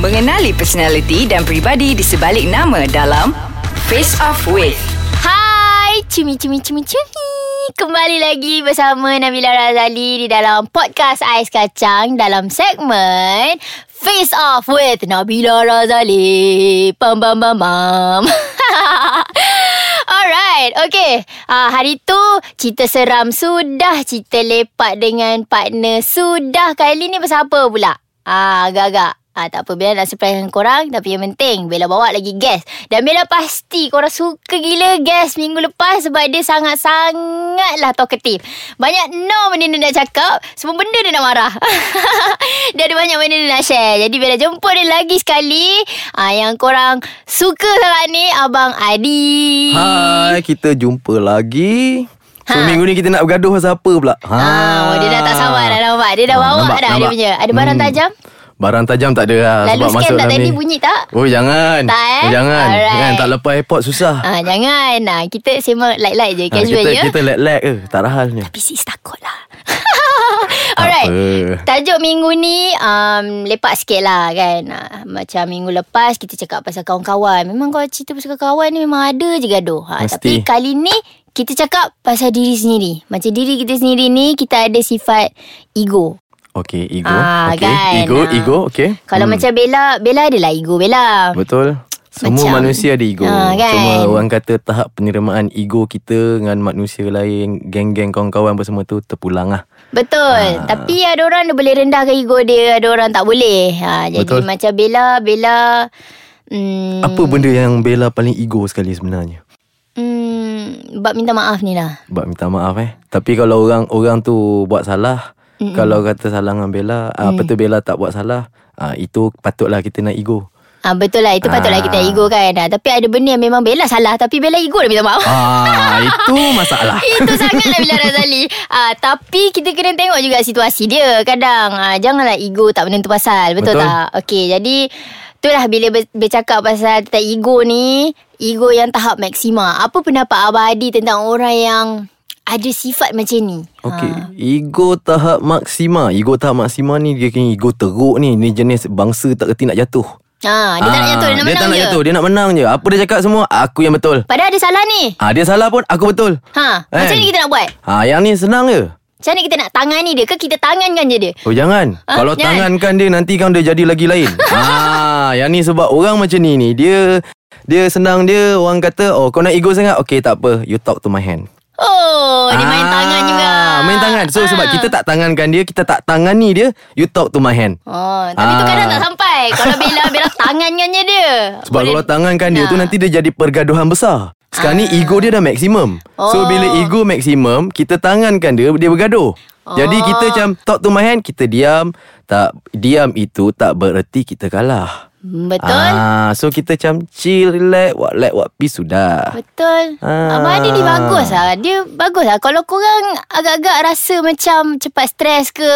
Mengenali personaliti dan pribadi di sebalik nama dalam Face Off With. Hai, cumi cumi cumi cumi. Kembali lagi bersama Nabila Razali di dalam podcast Ais Kacang dalam segmen Face Off with Nabila Razali. Pam pam pam pam. Alright, okay. Uh, hari tu cerita seram sudah, cerita lepak dengan partner sudah. Kali ni apa pula? Ah, agak-agak Ah, tak apa Bella nak surprise dengan korang Tapi yang penting Bella bawa lagi gas Dan Bella pasti Korang suka gila gas Minggu lepas Sebab dia sangat-sangatlah talkative Banyak no benda dia nak cakap Semua benda dia nak marah Dia ada banyak benda dia nak share Jadi Bella jemput dia lagi sekali ah, Yang korang Suka sangat ni Abang Adi Hai, kita jumpa lagi. So Ha. minggu ni kita nak bergaduh pasal apa pula? Ha. Oh, dia dah tak sabar dah nampak. Dia dah Ah, bawa nampak, dah dia nampak. punya. Ada barang Hmm. tajam? Barang tajam tak ada lah Lalu sebab scan masuk tak dalam tadi ni. bunyi tak? Oh jangan. Tak, eh? Oh, jangan. Alright. Kan tak lepas airport susah. Ah, jangan. Nah, kita sembang light-light je, Ha, casual kita, je. kita lag-lag ke? Tak rahalnya. Tapi sis takut lah. Alright. apa. Tajuk minggu ni um, lepak sikit lah kan. Uh, macam minggu lepas kita cakap pasal kawan-kawan. Memang kalau cerita pasal kawan ni memang ada je gaduh. Ha, Mesti. tapi kali ni kita cakap pasal diri sendiri. Macam diri kita sendiri ni kita ada sifat ego. Okey, ego. Ah, Okey, kan. Ego, Ah. ego, okey. Kalau Hmm. macam Bella, Bella adalah ego Bella. Betul. Semua Macam- manusia ada ego. Ah, kan? Cuma orang kata tahap penerimaan ego kita dengan manusia lain, geng-geng kawan-kawan apa semua tu terpulang lah. Betul. Ah. Tapi ada orang dia boleh rendahkan ego dia, ada orang tak boleh. Ha, jadi Betul. macam Bella, Bella hmm, Apa benda yang Bella paling ego sekali sebenarnya? hmm, bab minta maaf ni lah. Buat minta maaf eh. Tapi kalau orang orang tu buat salah, Mm-mm. kalau kata salah dengan Bella, mm. apa tu Bella tak buat salah, ah itu patutlah kita nak ego. Ah betul lah itu patutlah Ah. kita ego kan. Ah, tapi ada benda yang memang Bella salah tapi Bella ego dia minta maaf. Ah, itu masalah. Itu sangatlah Bila Razali ah, Tapi kita kena tengok juga situasi dia Kadang ah, Janganlah ego tak menentu pasal Betul, Betul. tak? Okey jadi Itulah bila ber- bercakap pasal tentang ego ni Ego yang tahap maksima Apa pendapat Abah Adi tentang orang yang Ada sifat macam ni Okey, ego tahap maksima. Ego tahap maksima ni dia kena ego teruk ni. Ni jenis bangsa tak reti nak jatuh. ha, Dia tak nak Ah, jatuh Dia nak dia menang tak nak je jatuh, dia nak menang je. Apa dia cakap semua, aku yang betul. Padahal ada salah ni Ah, dia salah pun aku betul. Ha, Macam Kan? ni kita nak buat Ah, yang ni senang je. Macam ni kita nak tangani dia Ke kita tangankan je dia Oh jangan Ah, Kalau jangan. tangankan dia Nanti kan dia jadi lagi lain ah, Yang ni sebab Orang macam ni ni Dia Dia senang dia Orang kata Oh kau nak ego sangat Okay tak apa You talk to my hand Oh Dia main tangan juga Ah, Main tangan So sebab Ah. kita tak tangankan dia Kita tak tangani dia You talk to my hand Oh, tapi tu Ah. kadang tak sampai. Kalau Bella, Bella tangankan je dia. Sebab Boleh- kalau tangankan dia tu Ah. Nanti dia jadi pergaduhan besar sekarang ni ego dia dah maksimum So Oh. bila ego maksimum Kita tangankan dia Dia bergaduh Jadi Oh. kita macam Talk to my hand Kita diam Tak Diam itu tak bererti kita kalah Betul. Ah, so kita macam chill, relax, what let what peace sudah. Betul. Ah. Abang Adi ni bagus lah. Dia bagus lah. Kalau korang agak-agak rasa macam cepat stres ke,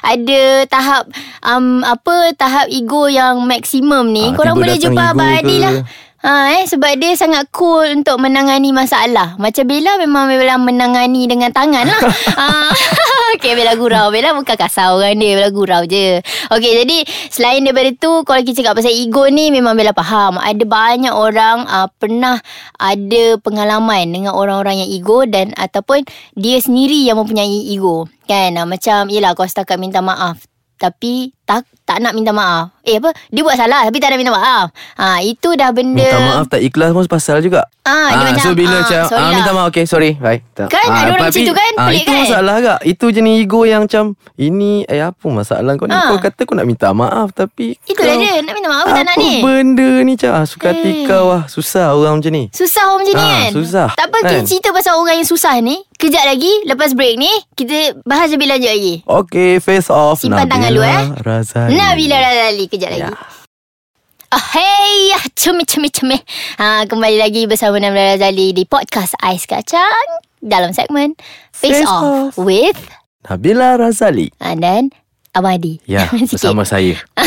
ada tahap um, apa tahap ego yang maksimum ni, Ah, korang boleh jumpa Abang Adi lah. Ha, eh, sebab dia sangat cool untuk menangani masalah. Macam Bella memang Bella menangani dengan tangan lah. ha, okay, Bella gurau. Bella bukan kasar orang dia. Bella gurau je. Okay, jadi selain daripada tu, kalau kita cakap pasal ego ni, memang Bella faham. Ada banyak orang uh, pernah ada pengalaman dengan orang-orang yang ego dan ataupun dia sendiri yang mempunyai ego. Kan? Uh, macam, yelah, kau setakat minta maaf. Tapi tak tak nak minta maaf. Eh apa? Dia buat salah tapi tak nak minta maaf. Ha, itu dah benda Minta maaf tak ikhlas pun pasal juga. Ah, dia macam, so bila ah, macam ah, lah. minta maaf okay sorry bye. Tak. Kan, ada orang macam tu kan, ah, pelik itu kan? masalah agak. Itu jenis ego yang macam ini eh apa masalah kau ni? Ah. Kau kata kau nak minta maaf tapi Itulah kau, dia Nak minta maaf tak nak apa ni benda ni cak ah, suka hati Eh. kau ah susah orang macam ni. Susah orang macam ni Ah, kan susah, Tak apa kan? kita cerita pasal orang yang susah ni Kejap lagi Lepas break ni Kita bahas lebih lanjut lagi Okay, face off. Simpan tangan dulu, eh. Razali. Nabila Razali Kejap lagi Ya. Oh, hey, ah, cumi cumi cumi. Ha, kembali lagi bersama Nabila Razali di podcast Ais Kacang dalam segmen Face, Face Off, Off. with Nabila Razali. ah, dan Abadi Ya bersama saya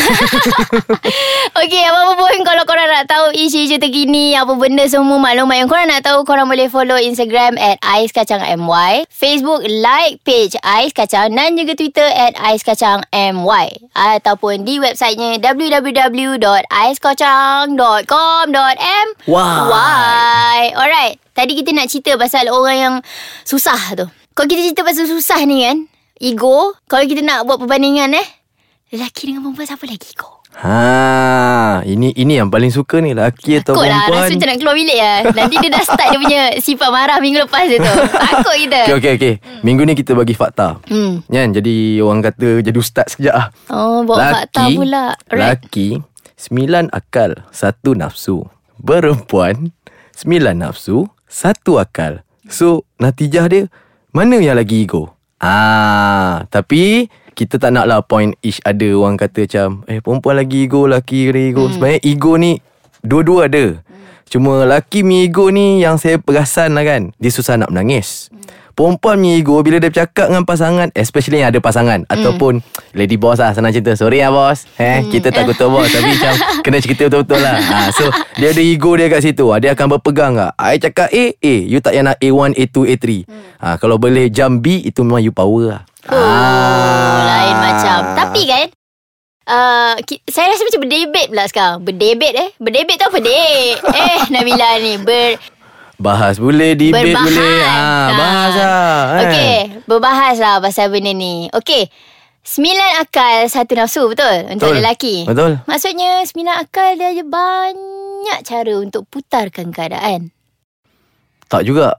Okey, apa-apa pun kalau korang nak tahu isu-isu terkini, apa benda semua maklumat yang korang nak tahu, korang boleh follow Instagram at Ais Kacang MY, Facebook like page Ais Kacang dan juga Twitter at Ais Kacang MY ataupun di websitenya www.aiskacang.com.m Why? Why? Alright. Tadi kita nak cerita pasal orang yang susah tu. Kalau kita cerita pasal susah ni kan, ego, kalau kita nak buat perbandingan eh, lelaki dengan perempuan siapa lagi ego? Ha, ini ini yang paling suka ni laki atau Takut lah perempuan. Rasa macam nak keluar bilik lah Nanti dia dah start dia punya Sifat marah minggu lepas dia tu Takut kita Okey okey okey. Minggu ni kita bagi fakta. Hmm. Kan jadi orang kata jadi ustaz sekejap ah. Oh bawa fakta pula Right Laki Sembilan akal Satu nafsu Perempuan Sembilan nafsu Satu akal So Natijah dia Mana yang lagi ego Ah, Tapi Kita tak nak lah Point each other. Orang kata macam Eh perempuan lagi ego Laki lagi ego. Hmm. Sebenarnya ego ni Dua-dua ada. Cuma laki mi ego ni Yang saya perasan lah kan. Dia susah nak menangis Perempuan punya ego Bila dia bercakap dengan pasangan Especially yang ada pasangan Hmm. Ataupun Lady boss lah Senang cerita. Sorry lah bos eh, Kita tak kutuk bos Tapi macam Kena cerita betul-betul lah. Ha, So Dia ada ego dia kat situ. Ha, Dia akan berpegang tak I cakap A A You tak payah nak A1 A2 A3 ha, Kalau boleh jump B Itu memang you power lah. Oh Lain macam. Tapi kan Uh, ki- saya rasa macam berdebate pula sekarang. Berdebate eh? Berdebate tu apa dek? Eh Nabila ni Ber, Bahas boleh Debate Berbahas boleh ha, Bahas lah kan? Okey Berbahas lah pasal benda ni Okey Sembilan akal Satu nafsu Betul Untuk Betul. lelaki Betul Maksudnya Sembilan akal dia ada banyak cara Untuk putarkan keadaan Tak juga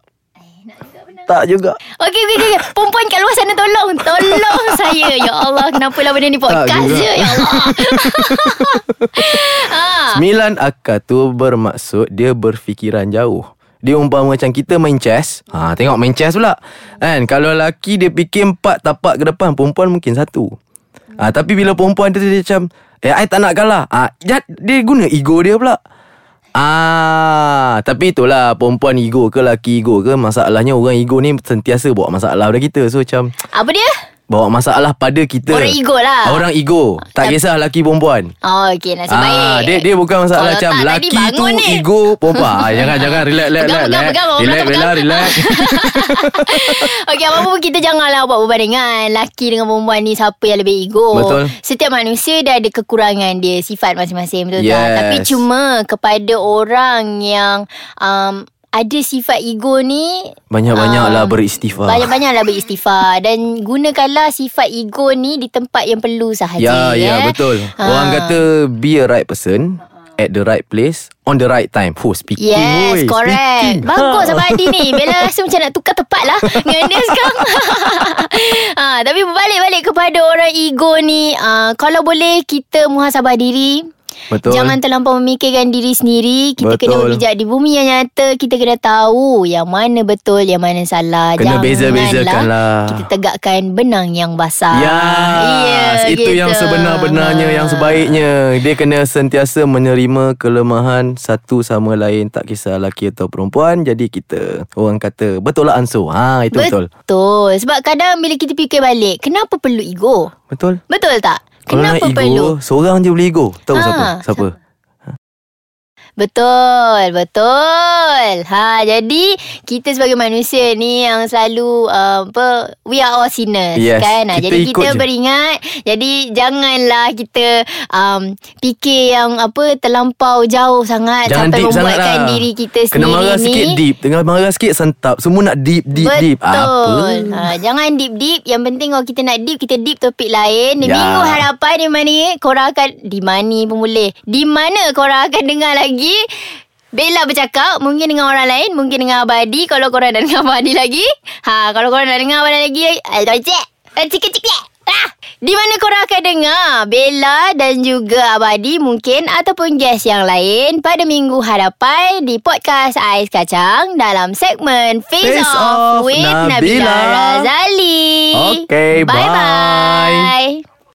Tak juga Okey, okey, okey. Perempuan kat luar sana tolong. Tolong saya. Ya Allah, kenapalah benda ni podcast je. Ya Allah. ha. Sembilan akal tu bermaksud dia berfikiran jauh. Dia umpama macam kita main chess. Ha, tengok main chess pula. Kan, kalau lelaki dia fikir empat tapak ke depan, perempuan mungkin satu. Ha, tapi bila perempuan tu dia macam, eh, I tak nak kalah. Ha, dia, dia guna ego dia pula. Ah, tapi itulah perempuan ego ke lelaki ego ke masalahnya orang ego ni sentiasa bawa masalah pada kita. So macam Apa dia? Bawa masalah pada kita. Orang ego lah. Orang ego. Tak kisah lelaki perempuan. Oh, okey. Nasib Ah, baik. dia dia bukan masalah Kalau macam tak, laki tu ni. ego perempuan. Ah, jangan jangan relax relax Pegang, relax. pegang, pegang, orang Relax Bella pegang. relax. Okey, apa pun kita janganlah buat perbandingan laki dengan perempuan ni siapa yang lebih ego. Betul. Setiap manusia dia ada kekurangan dia, sifat masing-masing betul tak? Yes. Tapi cuma kepada orang yang um, ada sifat ego ni Banyak-banyaklah um, beristighfar. Banyak-banyaklah beristighfar Dan gunakanlah sifat ego ni Di tempat yang perlu sahaja Ya, ya eh. betul. Ha. Orang kata be a right person at the right place on the right time. Who speaking? Yes, oi, correct. speaking. Bagus Abang Adi ni. Bella rasa macam nak tukar tepat lah dengan dia sekarang. ha, tapi berbalik-balik kepada orang ego ni. Uh, kalau boleh kita muhasabah diri. Betul. Jangan terlampau memikirkan diri sendiri. Kita Betul. kena berpijak di bumi yang nyata. Kita kena tahu yang mana betul, yang mana salah. Kena beza-bezakan lah. Kita tegakkan benang yang basah. Yes, itu gitu. yang sebenar-benarnya, yang sebaiknya. Dia kena sentiasa menerima kelemahan satu sama lain. Tak kisah lelaki atau perempuan. Jadi kita, orang kata, betul lah ansur. Ha, itu betul. Betul. Sebab kadang bila kita fikir balik, kenapa perlu ego? Betul. Betul tak? Kalau Kenapa nak ego, perlu? seorang je boleh ego. Tahu Ha, siapa? Siapa? Betul, betul. Ha, jadi kita sebagai manusia ni yang selalu uh, apa we are all sinners Yes, kan. Ha, kita jadi kita je. beringat. Jadi janganlah kita um, fikir yang apa terlampau jauh sangat Jangan sampai deep sangat membuatkan lah. diri kita Kena sendiri marah ni sikit deep. Tengah marah sikit sentap. Semua nak deep, deep, deep. Betul. Ha, jangan deep-deep. Yang penting kalau kita nak deep, kita deep topik lain. Di Ya. minggu hadapan di mana korang akan... Di mana pun boleh. Di mana korang akan dengar lagi... Bella bercakap Mungkin dengan orang lain Mungkin dengan Abadi Kalau korang dah dengar Abadi lagi ha, Kalau korang dah dengar Abadi lagi Aduh cik Cik-cik Ah, di mana korang akan dengar Bella dan juga Abadi mungkin ataupun guest yang lain pada minggu hadapan di podcast Ais Kacang dalam segmen Face, Face Off Off with Nabila. Nabila Razali. Okay, bye. Bye-bye.